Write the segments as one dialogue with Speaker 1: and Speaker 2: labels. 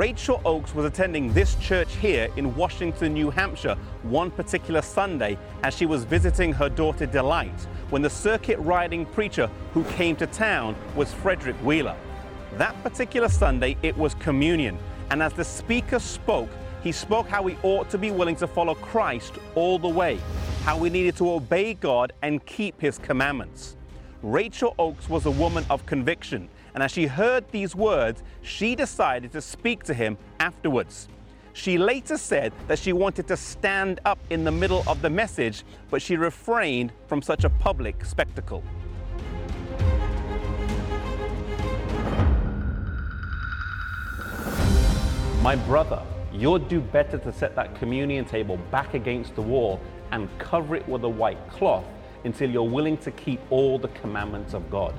Speaker 1: Rachel Oakes was attending this church here in Washington, New Hampshire, one particular Sunday as she was visiting her daughter Delight when the circuit riding preacher who came to town was Frederick Wheeler. That particular Sunday, it was communion, and as the speaker spoke, he spoke how we ought to be willing to follow Christ all the way, how we needed to obey God and keep his commandments. Rachel Oakes was a woman of conviction, and as she heard these words, she decided to speak to him afterwards. She later said that she wanted to stand up in the middle of the message, but she refrained from such a public spectacle. My brother, you'd do better to set that communion table back against the wall and cover it with a white cloth until you're willing to keep all the commandments of God.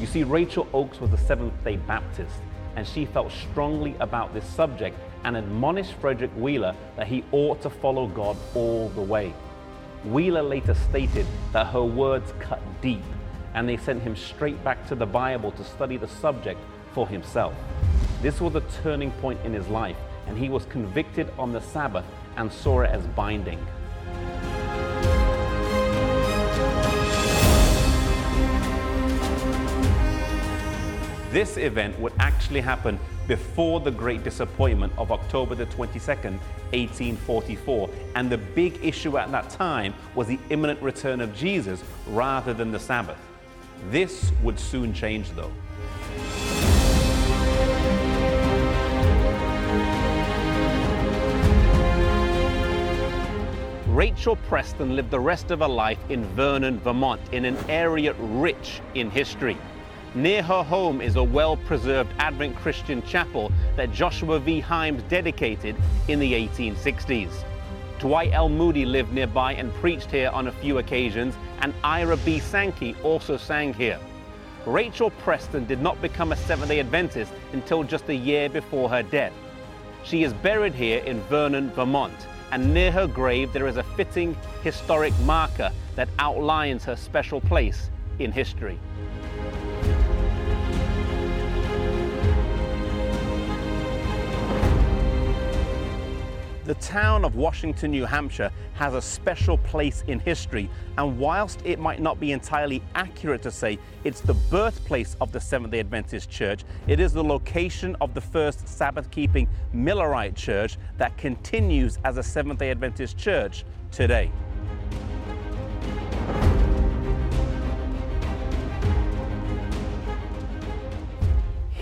Speaker 1: You see, Rachel Oakes was a Seventh day Baptist, and she felt strongly about this subject and admonished Frederick Wheeler that he ought to follow God all the way. Wheeler later stated that her words cut deep, and they sent him straight back to the Bible to study the subject for himself. This was a turning point in his life, and he was convicted on the Sabbath and saw it as binding. This event would actually happen before the Great Disappointment of October the 22nd, 1844. And the big issue at that time was the imminent return of Jesus rather than the Sabbath. This would soon change, though. Rachel Preston lived the rest of her life in Vernon, Vermont, in an area rich in history. Near her home is a well preserved Advent Christian chapel that Joshua V. Himes dedicated in the 1860s. Dwight L. Moody lived nearby and preached here on a few occasions, and Ira B. Sankey also sang here. Rachel Preston did not become a Seventh day Adventist until just a year before her death. She is buried here in Vernon, Vermont, and near her grave there is a fitting historic marker that outlines her special place in history. The town of Washington, New Hampshire has a special place in history, and whilst it might not be entirely accurate to say it's the birthplace of the Seventh day Adventist Church, it is the location of the first Sabbath keeping Millerite church that continues as a Seventh day Adventist church today.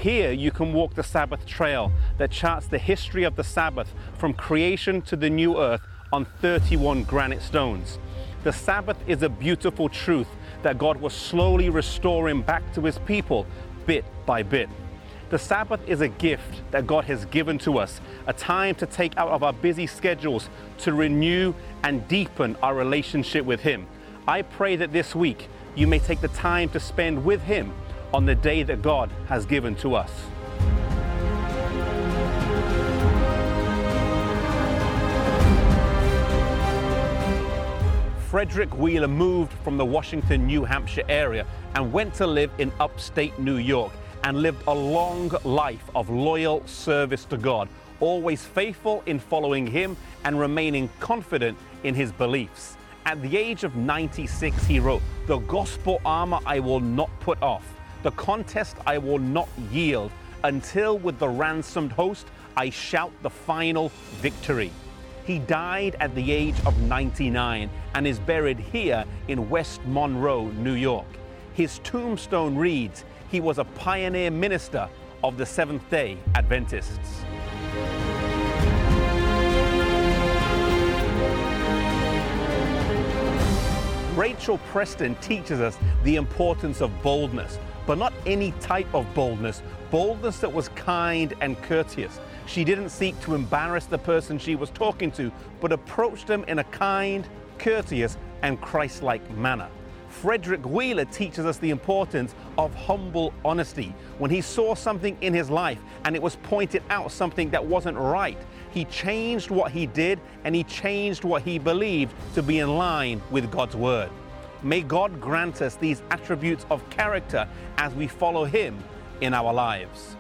Speaker 1: Here you can walk the Sabbath trail that charts the history of the Sabbath from creation to the new earth on 31 granite stones. The Sabbath is a beautiful truth that God was slowly restoring back to his people bit by bit. The Sabbath is a gift that God has given to us, a time to take out of our busy schedules to renew and deepen our relationship with Him. I pray that this week you may take the time to spend with Him on the day that God has given to us. Frederick Wheeler moved from the Washington, New Hampshire area and went to live in upstate New York and lived a long life of loyal service to God, always faithful in following Him and remaining confident in his beliefs. At the age of 96, he wrote, The gospel armor I will not put off the contest I will not yield until with the ransomed host I shout the final victory. He died at the age of 99 and is buried here in West Monroe, New York. His tombstone reads, He was a pioneer minister of the Seventh day Adventists. Rachel Preston teaches us the importance of boldness, but not any type of boldness, boldness that was kind and courteous. She didn't seek to embarrass the person she was talking to, but approached them in a kind, courteous, and Christ like manner. Frederick Wheeler teaches us the importance of humble honesty. When he saw something in his life and it was pointed out something that wasn't right, he changed what he did and he changed what he believed to be in line with God's word. May God grant us these attributes of character as we follow Him in our lives.